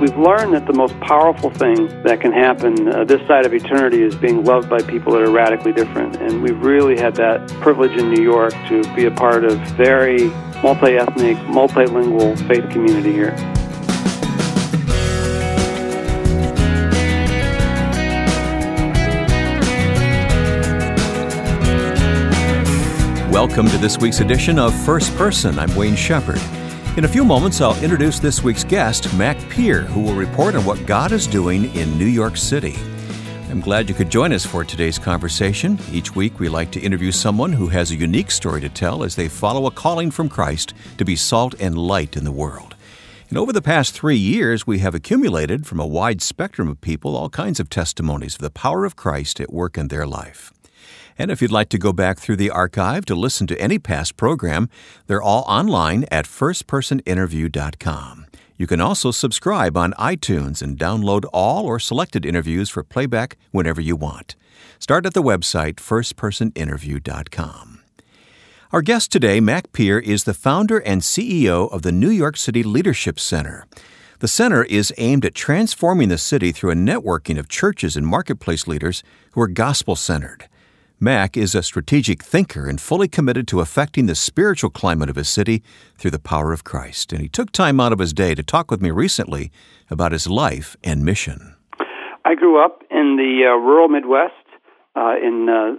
we've learned that the most powerful thing that can happen uh, this side of eternity is being loved by people that are radically different. And we've really had that privilege in New York to be a part of very multi ethnic, multilingual faith community here. Welcome to this week's edition of First Person. I'm Wayne Shepherd. In a few moments, I'll introduce this week's guest, Mac Pier, who will report on what God is doing in New York City. I'm glad you could join us for today's conversation. Each week, we like to interview someone who has a unique story to tell as they follow a calling from Christ to be salt and light in the world. And over the past three years, we have accumulated from a wide spectrum of people all kinds of testimonies of the power of Christ at work in their life. And if you'd like to go back through the archive to listen to any past program, they're all online at firstpersoninterview.com. You can also subscribe on iTunes and download all or selected interviews for playback whenever you want. Start at the website firstpersoninterview.com. Our guest today, Mac Pier, is the founder and CEO of the New York City Leadership Center. The center is aimed at transforming the city through a networking of churches and marketplace leaders who are gospel centered. Mac is a strategic thinker and fully committed to affecting the spiritual climate of his city through the power of Christ. And he took time out of his day to talk with me recently about his life and mission. I grew up in the uh, rural Midwest uh, in uh,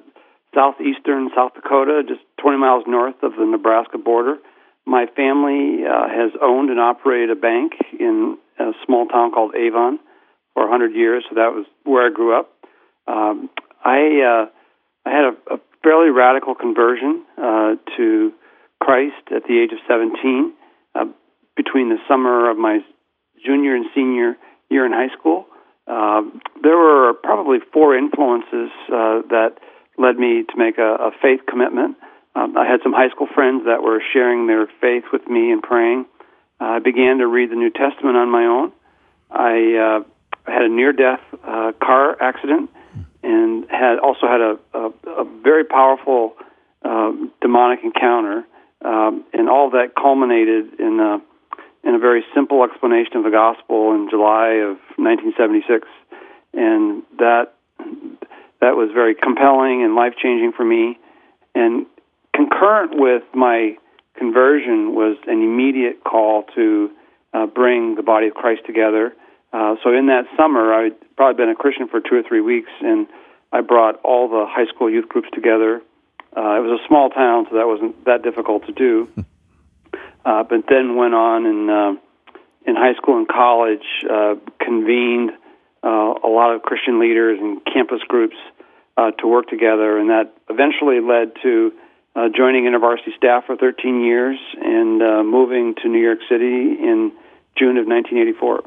southeastern South Dakota, just 20 miles north of the Nebraska border. My family uh, has owned and operated a bank in a small town called Avon for 100 years, so that was where I grew up. Um, I uh, I had a, a fairly radical conversion uh, to Christ at the age of 17 uh, between the summer of my junior and senior year in high school. Uh, there were probably four influences uh, that led me to make a, a faith commitment. Um, I had some high school friends that were sharing their faith with me and praying. Uh, I began to read the New Testament on my own. I uh, had a near death uh, car accident and had also had a, a, a very powerful um, demonic encounter, um, and all that culminated in a in a very simple explanation of the gospel in July of 1976, and that that was very compelling and life changing for me. And concurrent with my conversion was an immediate call to uh, bring the body of Christ together uh, so in that summer, I'd probably been a Christian for two or three weeks, and I brought all the high school youth groups together. Uh, it was a small town, so that wasn't that difficult to do. uh, but then went on and uh, in high school and college uh, convened uh, a lot of Christian leaders and campus groups uh, to work together, and that eventually led to uh, joining InterVarsity staff for 13 years and uh, moving to New York City in June of 1984.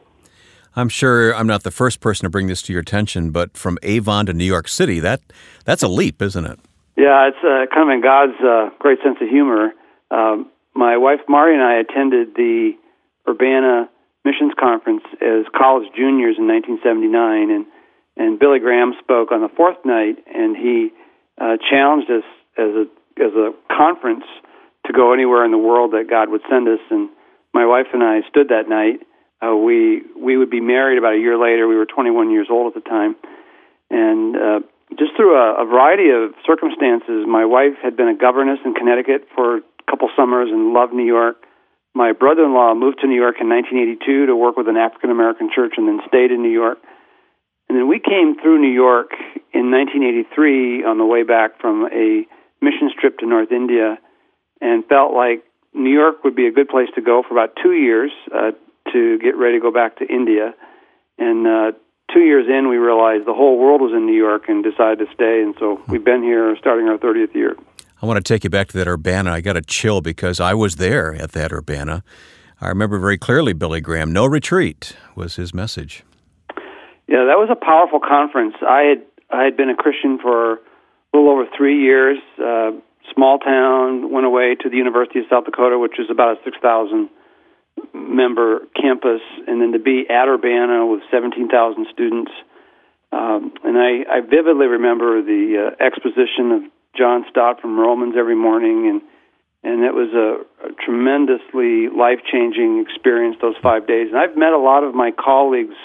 I'm sure I'm not the first person to bring this to your attention, but from Avon to New York City, that that's a leap, isn't it? Yeah, it's uh, kind of in God's uh, great sense of humor. Um, my wife Mari and I attended the Urbana Missions Conference as college juniors in 1979, and and Billy Graham spoke on the fourth night, and he uh, challenged us as a as a conference to go anywhere in the world that God would send us. And my wife and I stood that night uh, we we would be married about a year later. We were 21 years old at the time, and uh, just through a, a variety of circumstances, my wife had been a governess in Connecticut for a couple summers and loved New York. My brother-in-law moved to New York in 1982 to work with an African American church, and then stayed in New York. And then we came through New York in 1983 on the way back from a mission trip to North India, and felt like New York would be a good place to go for about two years. Uh, to get ready to go back to India. And uh, two years in, we realized the whole world was in New York and decided to stay. And so we've been here starting our 30th year. I want to take you back to that Urbana. I got a chill because I was there at that Urbana. I remember very clearly Billy Graham. No retreat was his message. Yeah, that was a powerful conference. I had I had been a Christian for a little over three years. Uh, small town. Went away to the University of South Dakota, which is about a six thousand member campus, and then to be at Urbana with 17,000 students. Um, and I, I vividly remember the uh, exposition of John Stott from Romans every morning, and and it was a, a tremendously life changing experience those five days. And I've met a lot of my colleagues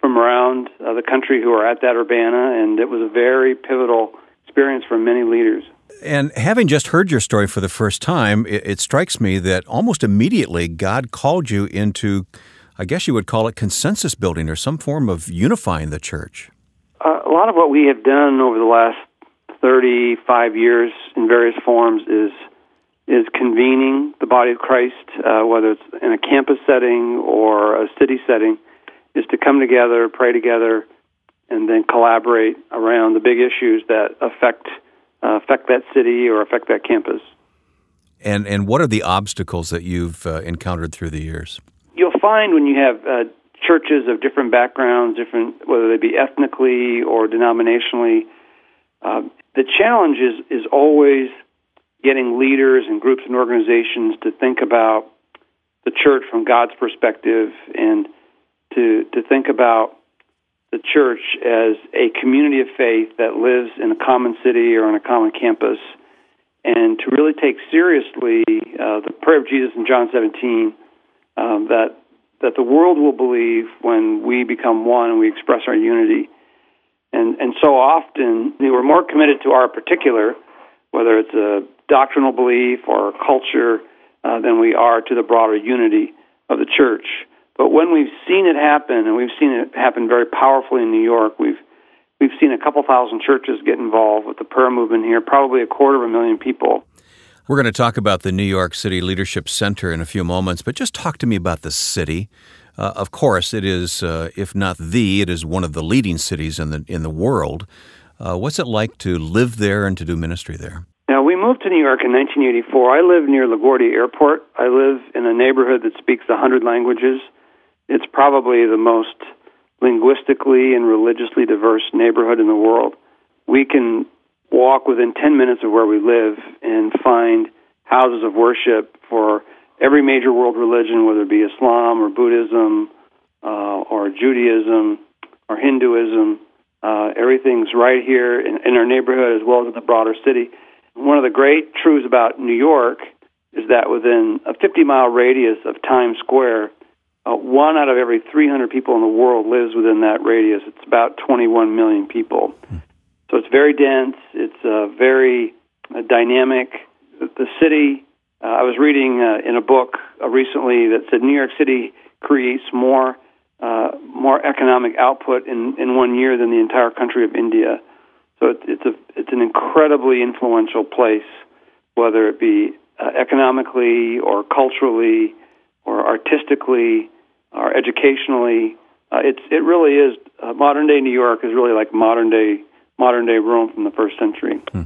from around uh, the country who are at that Urbana, and it was a very pivotal experience for many leaders. And having just heard your story for the first time, it, it, strikes me that almost immediately God called you into, I guess you would call it consensus building or some form of unifying the church. Uh, a lot of what we have done over the last 35 years in various forms is is convening the body of Christ, uh, whether it's in a campus setting or a city setting, is to come together, pray together, and then collaborate around the big issues that affect uh, affect that city or affect that campus. And and what are the obstacles that you've uh, encountered through the years? You'll find when you have uh, churches of different backgrounds, different whether they be ethnically or denominationally, uh, the challenge is is always getting leaders and groups and organizations to think about the church from God's perspective and to to think about the church as a community of faith that lives in a common city or on a common campus, and to really take seriously uh, the prayer of Jesus in John 17 um, that that the world will believe when we become one and we express our unity. And and so often we we're more committed to our particular, whether it's a doctrinal belief or a culture, uh, than we are to the broader unity of the church. But when we've seen it happen, and we've seen it happen very powerfully in New York, we've we've seen a couple thousand churches get involved with the prayer movement here, probably a quarter of a million people. We're going to talk about the New York City Leadership Center in a few moments, but just talk to me about the city. Uh, of course, it is, uh, if not the, it is one of the leading cities in the in the world. Uh, what's it like to live there and to do ministry there? Now, we moved to New York in 1984. I live near LaGuardia Airport. I live in a neighborhood that speaks 100 languages. It's probably the most linguistically and religiously diverse neighborhood in the world. We can walk within 10 minutes of where we live and find houses of worship for every major world religion, whether it be Islam or Buddhism uh, or Judaism or Hinduism. Uh, everything's right here in, in our neighborhood as well as in the broader city. One of the great truths about New York is that within a 50 mile radius of Times Square, one out of every 300 people in the world lives within that radius. It's about 21 million people. So it's very dense. It's uh, very uh, dynamic. The, the city, uh, I was reading uh, in a book uh, recently that said New York City creates more uh, more economic output in, in one year than the entire country of India. So it, it's a it's an incredibly influential place, whether it be uh, economically or culturally or artistically or educationally. Uh, it's it really is uh, modern day New York is really like modern day modern day Rome from the first century. Hmm.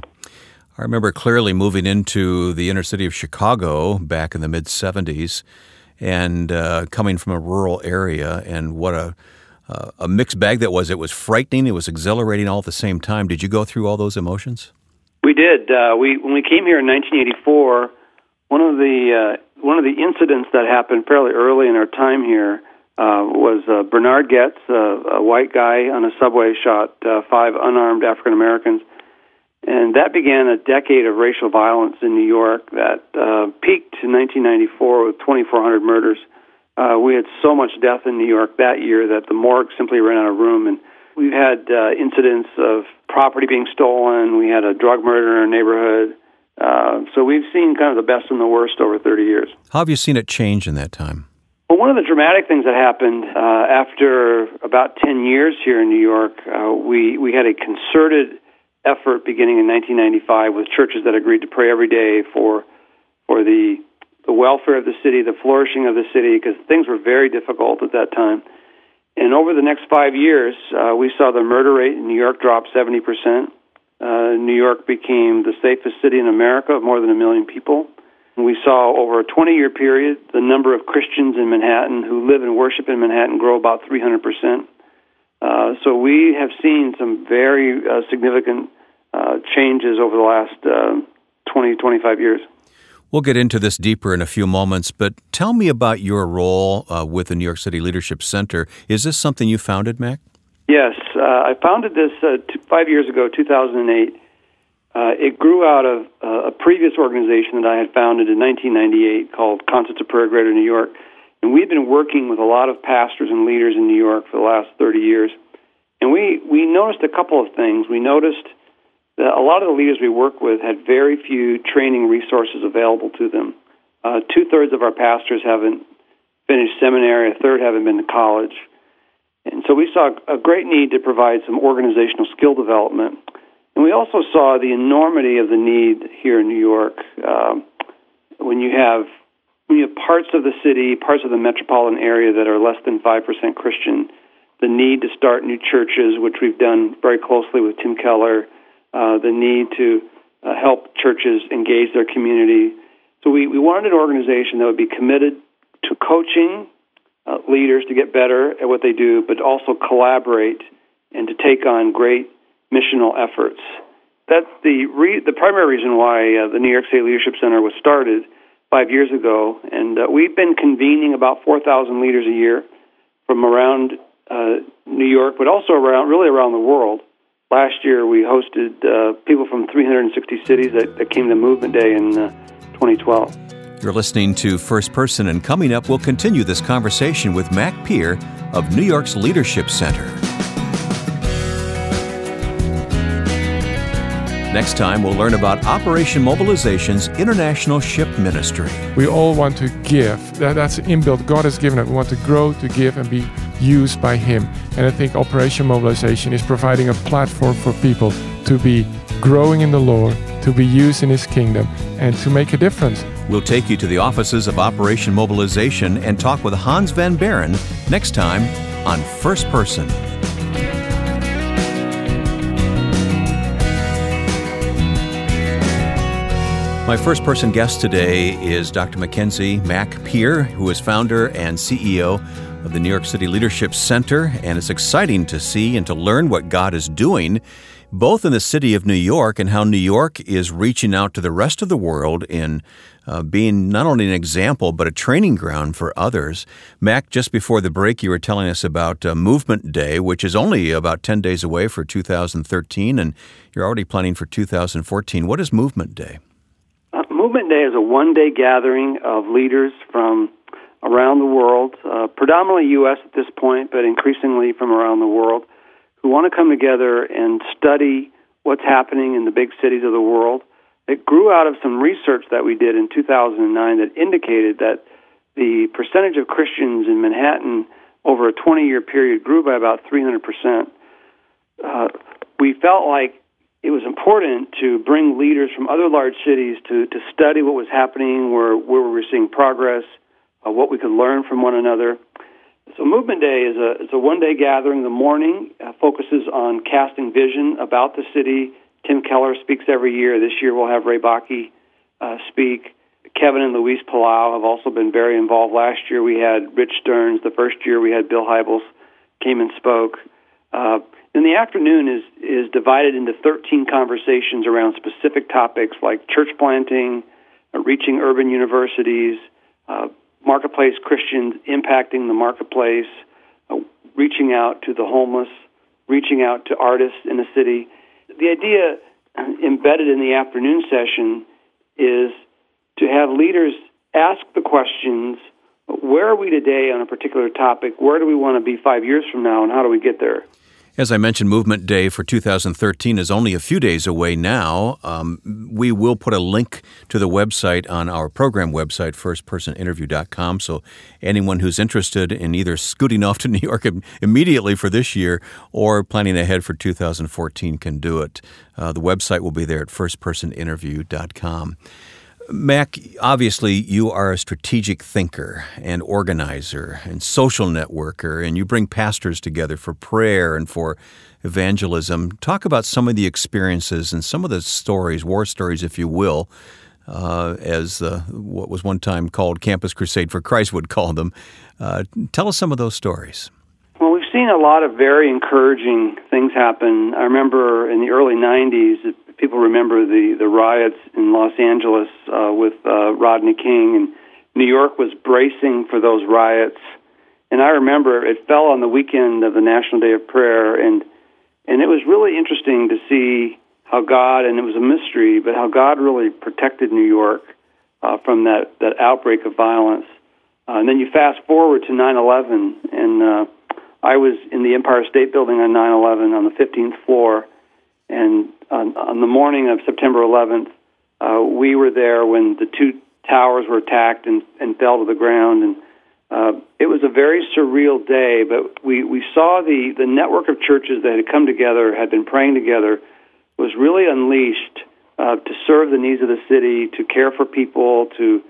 I remember clearly moving into the inner city of Chicago back in the mid '70s, and uh, coming from a rural area, and what a uh, a mixed bag that was. It was frightening. It was exhilarating all at the same time. Did you go through all those emotions? We did. Uh, we when we came here in 1984, one of the uh, one of the incidents that happened fairly early in our time here uh, was uh, Bernard Goetz, uh, a white guy on a subway, shot uh, five unarmed African Americans. And that began a decade of racial violence in New York that uh, peaked in 1994 with 2,400 murders. Uh, we had so much death in New York that year that the morgue simply ran out of room. And we've had uh, incidents of property being stolen. We had a drug murder in our neighborhood. Uh, so we've seen kind of the best and the worst over 30 years. How have you seen it change in that time? Well, one of the dramatic things that happened uh, after about 10 years here in New York, uh, we, we had a concerted effort beginning in 1995 with churches that agreed to pray every day for, for the, the welfare of the city, the flourishing of the city, because things were very difficult at that time. And over the next five years, uh, we saw the murder rate in New York drop 70 percent uh, New York became the safest city in America of more than a million people. We saw over a 20 year period the number of Christians in Manhattan who live and worship in Manhattan grow about 300%. Uh, so we have seen some very uh, significant uh, changes over the last uh, 20, 25 years. We'll get into this deeper in a few moments, but tell me about your role uh, with the New York City Leadership Center. Is this something you founded, Mac? Yes, uh, I founded this uh, five years ago, 2008, Uh, it grew out of uh, a previous organization that I had founded in 1998 called Concerts of Prayer Greater New York. And we've been working with a lot of pastors and leaders in New York for the last 30 years. And we, we noticed a couple of things. We noticed that a lot of the leaders we work with had very few training resources available to them. Uh, Two thirds of our pastors haven't finished seminary, a third haven't been to college. And so we saw a great need to provide some organizational skill development. And we also saw the enormity of the need here in New York. Um, when you have when you have parts of the city, parts of the metropolitan area that are less than five percent Christian, the need to start new churches, which we've done very closely with Tim Keller, uh, the need to uh, help churches engage their community. So we, we wanted an organization that would be committed to coaching uh, leaders to get better at what they do, but also collaborate and to take on great missional efforts. That's the re- the primary reason why uh, the New York State Leadership Center was started five years ago, and uh, we've been convening about 4,000 leaders a year from around uh, New York, but also around really around the world. Last year, we hosted uh, people from 360 cities that, that, came to Movement Day in uh, 2012. You're listening to First Person, and coming up, we'll continue this conversation with Mac Pier of New York's Leadership Center. Next time, we'll learn about Operation Mobilization's International Ship Ministry. We all want to give. That, that's inbuilt. God has given it. We want to grow, to give, and be used by Him. And I think Operation Mobilization is providing a platform for people to be growing in the Lord, to be used in His kingdom, and to make a difference. We'll take you to the offices of Operation Mobilization and talk with Hans Van Baren next time on First Person. My first person guest today is Dr. Mackenzie Mac Pier, who is founder and CEO of the New York City Leadership Center. And it's exciting to see and to learn what God is doing, both in the city of New York and how New York is reaching out to the rest of the world in uh, being not only an example, but a training ground for others. Mac, just before the break, you were telling us about uh, Movement Day, which is only about 10 days away for 2013, and you're already planning for 2014. What is Movement Day? Movement Day is a one day gathering of leaders from around the world, uh, predominantly U.S. at this point, but increasingly from around the world, who want to come together and study what's happening in the big cities of the world. It grew out of some research that we did in 2009 that indicated that the percentage of Christians in Manhattan over a 20 year period grew by about 300%. Uh, we felt like it was important to bring leaders from other large cities to, to study what was happening, where, where we were seeing progress, uh, what we could learn from one another. So, Movement Day is a, a one day gathering. The morning uh, focuses on casting vision about the city. Tim Keller speaks every year. This year we'll have Ray Bakke uh, speak. Kevin and Luis Palau have also been very involved. Last year we had Rich Stearns. The first year we had Bill Hybels came and spoke. Uh, then the afternoon is is divided into 13 conversations around specific topics like church planting, uh, reaching urban universities, uh, marketplace Christians impacting the marketplace, uh, reaching out to the homeless, reaching out to artists in the city. The idea embedded in the afternoon session is to have leaders ask the questions where are we today on a particular topic? Where do we want to be five years from now, and how do we get there? As I mentioned, Movement Day for 2013 is only a few days away now. Um, we will put a link to the website on our program website, firstpersoninterview.com. So anyone who's interested in either scooting off to New York immediately for this year or planning ahead for 2014 can do it. Uh, the website will be there at firstpersoninterview.com. Mac, obviously, you are a strategic thinker and organizer and social networker, and you bring pastors together for prayer and for evangelism. Talk about some of the experiences and some of the stories, war stories, if you will, uh, as uh, what was one time called Campus Crusade for Christ would call them. Uh, tell us some of those stories. Well, we've seen a lot of very encouraging things happen. I remember in the early 90s, people remember the the riots in Los Angeles uh, with uh, Rodney King, and New York was bracing for those riots. And I remember it fell on the weekend of the National Day of Prayer, and and it was really interesting to see how God, and it was a mystery, but how God really protected New York uh, from that, that outbreak of violence. Uh, and then you fast forward to 9 11, and uh, I was in the Empire State Building on 9 11 on the 15th floor. And on, on the morning of September 11th, uh, we were there when the two towers were attacked and, and fell to the ground. And uh, it was a very surreal day, but we, we saw the, the network of churches that had come together, had been praying together, was really unleashed uh, to serve the needs of the city, to care for people, to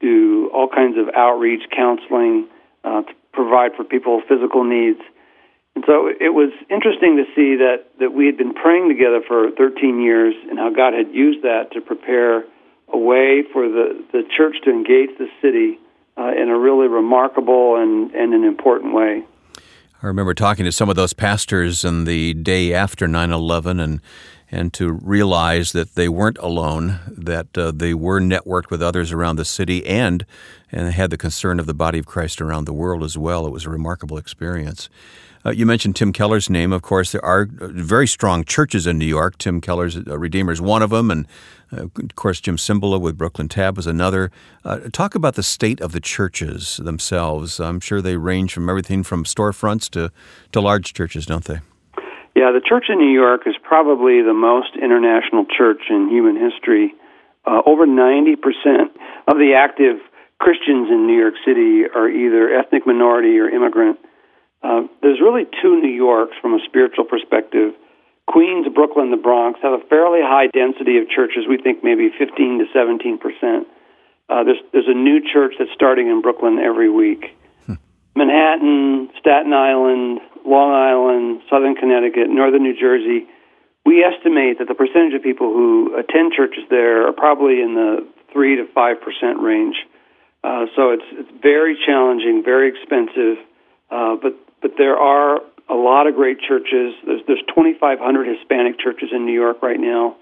do all kinds of outreach, counseling, uh, to provide for people's physical needs. And so it was interesting to see that, that we had been praying together for 13 years and how God had used that to prepare a way for the, the church to engage the city uh, in a really remarkable and, and an important way. I remember talking to some of those pastors in the day after 9 11 and and to realize that they weren't alone, that uh, they were networked with others around the city and and had the concern of the body of Christ around the world as well. It was a remarkable experience. Uh, you mentioned Tim Keller's name. Of course, there are very strong churches in New York. Tim Keller's uh, Redeemer is one of them, and uh, of course, Jim Cymbala with Brooklyn Tab was another. Uh, talk about the state of the churches themselves. I'm sure they range from everything from storefronts to, to large churches, don't they? Yeah, the church in New York is probably the most international church in human history. Uh, over 90% of the active Christians in New York City are either ethnic minority or immigrant. Uh, there's really two New Yorks from a spiritual perspective. Queens, Brooklyn, the Bronx have a fairly high density of churches. We think maybe 15 to 17 percent. Uh, there's there's a new church that's starting in Brooklyn every week. Hmm. Manhattan, Staten Island, Long Island, Southern Connecticut, Northern New Jersey. We estimate that the percentage of people who attend churches there are probably in the three to five percent range. Uh, so it's it's very challenging, very expensive, uh, but but there are a lot of great churches. There's there's 2,500 Hispanic churches in New York right now.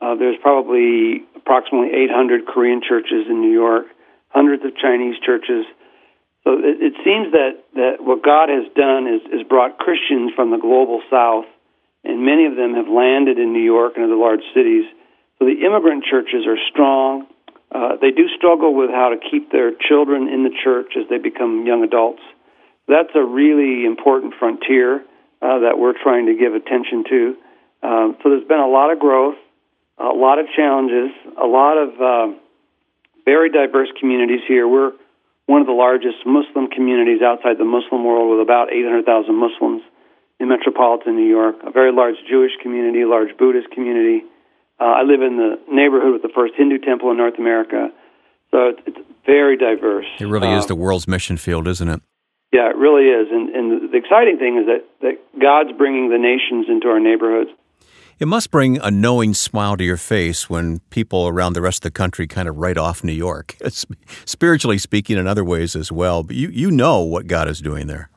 Uh, there's probably approximately 800 Korean churches in New York, hundreds of Chinese churches. So it, it seems that, that what God has done is, is brought Christians from the global south, and many of them have landed in New York and other large cities. So the immigrant churches are strong. Uh, they do struggle with how to keep their children in the church as they become young adults that's a really important frontier uh, that we're trying to give attention to. Um, so there's been a lot of growth, a lot of challenges, a lot of uh, very diverse communities here. We're one of the largest Muslim communities outside the Muslim world with about 800,000 Muslims in metropolitan New York, a very large Jewish community, a large Buddhist community. Uh, I live in the neighborhood with the first Hindu temple in North America. So it's, it's very diverse. It really is the world's mission field, isn't it? Yeah, it really is. And, and the exciting thing is that, that God's bringing the nations into our neighborhoods. It must bring a knowing smile to your face when people around the rest of the country kind of write off New York, spiritually speaking, in other ways as well. But you, you know what God is doing there.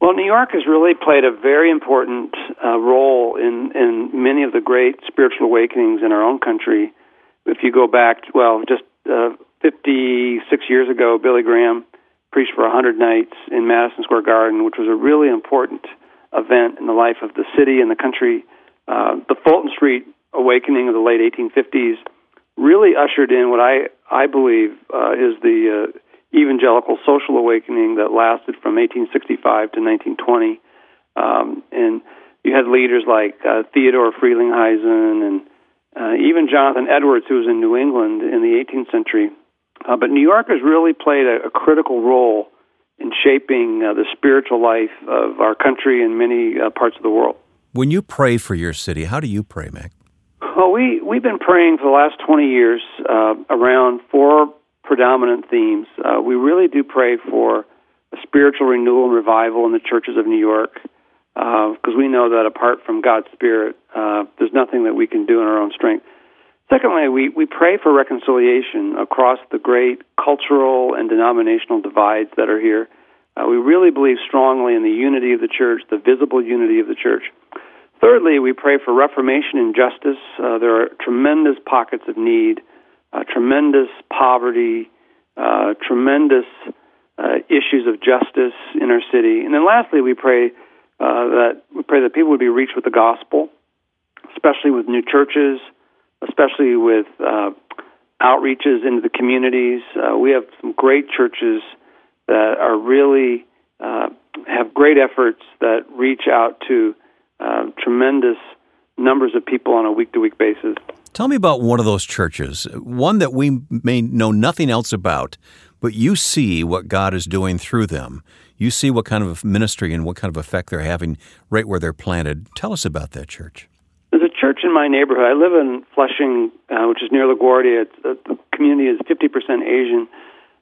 Well, New York has really played a very important uh, role in, in many of the great spiritual awakenings in our own country. If you go back, well, just uh, 56 years ago, Billy Graham preached for 100 nights in Madison Square Garden, which was a really important event in the life of the city and the country. Uh, the Fulton Street awakening of the late 1850s really ushered in what I, I believe uh, is the uh, evangelical social awakening that lasted from 1865 to 1920. Um, and you had leaders like uh, Theodore Frelinghuysen and uh, even Jonathan Edwards, who was in New England in the 18th century, uh, but New York has really played a, a critical role in shaping uh, the spiritual life of our country and many uh, parts of the world. When you pray for your city, how do you pray, Mac? Well, we, we've been praying for the last 20 years uh, around four predominant themes. Uh, we really do pray for a spiritual renewal and revival in the churches of New York because uh, we know that apart from God's Spirit, there's nothing that we can do in our own strength. Secondly, we, we pray for reconciliation across the great cultural and denominational divides that are here. Uh, we really believe strongly in the unity of the church, the visible unity of the church. Thirdly, we pray for reformation and justice. Uh, there are tremendous pockets of need, uh, tremendous poverty, uh, tremendous uh, issues of justice in our city. And then lastly, we pray uh, that we pray that people would be reached with the gospel especially with new churches, especially with uh, outreaches into the communities. Uh, we have some great churches that are really uh, have great efforts that reach out to uh, tremendous numbers of people on a week to week basis. Tell me about one of those churches, one that we may know nothing else about, but you see what God is doing through them. You see what kind of ministry and what kind of effect they're having right where they're planted. Tell us about that church. Church in my neighborhood. I live in Flushing, uh, which is near LaGuardia. It's, uh, the community is 50% Asian.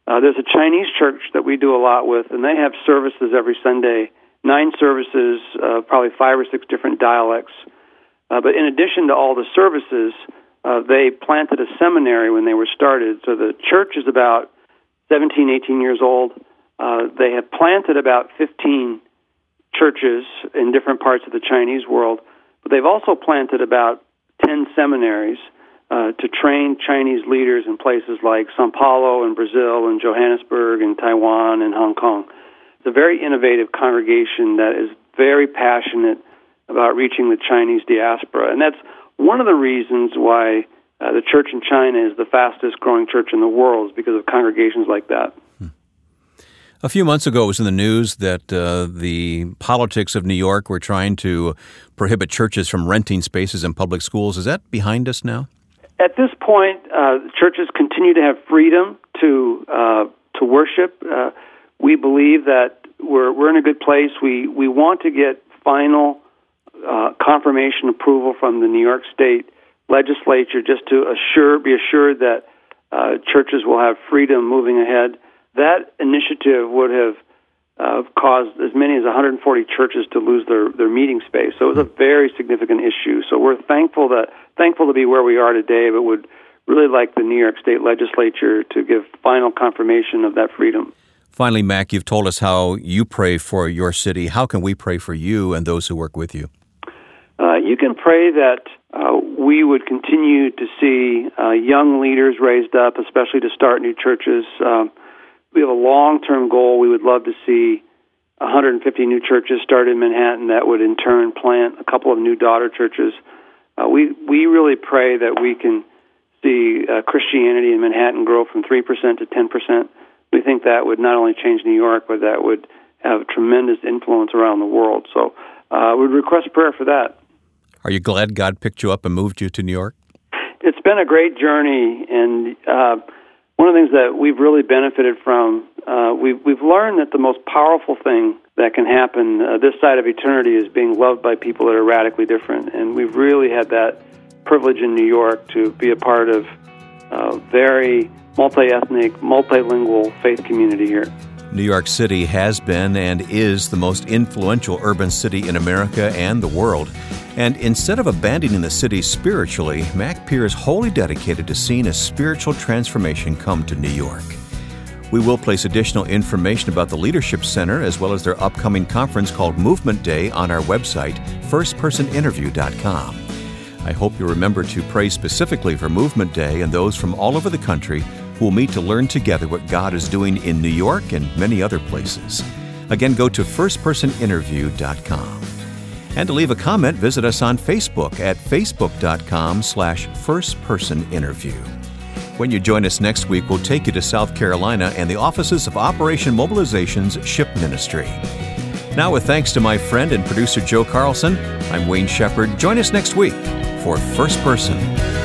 Uh, there's a Chinese church that we do a lot with, and they have services every Sunday, nine services, uh, probably five or six different dialects. Uh, but in addition to all the services, uh, they planted a seminary when they were started. So the church is about 17, 18 years old. Uh, they have planted about 15 churches in different parts of the Chinese world, but they've also planted about 10 seminaries uh, to train Chinese leaders in places like Sao Paulo and Brazil and Johannesburg and Taiwan and Hong Kong. It's a very innovative congregation that is very passionate about reaching the Chinese diaspora, and that's one of the reasons why uh, the church in China is the fastest growing church in the world, is because of congregations like that. A few months ago, it was in the news that uh, the politics of New York were trying to prohibit churches from renting spaces in public schools. Is that behind us now? At this point, uh, churches continue to have freedom to uh, to worship. Uh, we believe that we're we're in a good place. We we want to get final uh, confirmation approval from the New York State legislature just to assure be assured that uh, churches will have freedom moving ahead that initiative would have uh, caused as many as 140 churches to lose their, their meeting space. So it was a very significant issue. So we're thankful that thankful to be where we are today, but would really like the New York State Legislature to give final confirmation of that freedom. Finally, Mac, you've told us how you pray for your city. How can we pray for you and those who work with you? Uh, you can pray that uh, we would continue to see uh, young leaders raised up, especially to start new churches. Um, we have a long term goal. We would love to see 150 new churches start in Manhattan that would in turn plant a couple of new daughter churches. Uh, we we really pray that we can see uh, Christianity in Manhattan grow from three percent to ten percent. We think that would not only change New York, but that would have tremendous influence around the world. So, uh, we'd request prayer for that. Are you glad God picked you up and moved you to New York? It's been a great journey, and uh, one of the things that we've really benefited from, uh, we've, we've learned that the most powerful thing that can happen uh, this side of eternity is being loved by people that are radically different. And we've really had that privilege in New York to be a part of a very multi ethnic, multilingual faith community here. New York City has been and is the most influential urban city in America and the world. And instead of abandoning the city spiritually, Mac Pier is wholly dedicated to seeing a spiritual transformation come to New York. We will place additional information about the Leadership Center as well as their upcoming conference called Movement Day on our website, firstpersoninterview.com. I hope you remember to pray specifically for Movement Day and those from all over the country will meet to learn together what God is doing in New York and many other places. Again, go to firstpersoninterview.com. And to leave a comment, visit us on Facebook at facebook.com slash firstpersoninterview. When you join us next week, we'll take you to South Carolina and the offices of Operation Mobilization's SHIP Ministry. Now, with thanks to my friend and producer Joe Carlson, I'm Wayne Shepherd. Join us next week for First Person.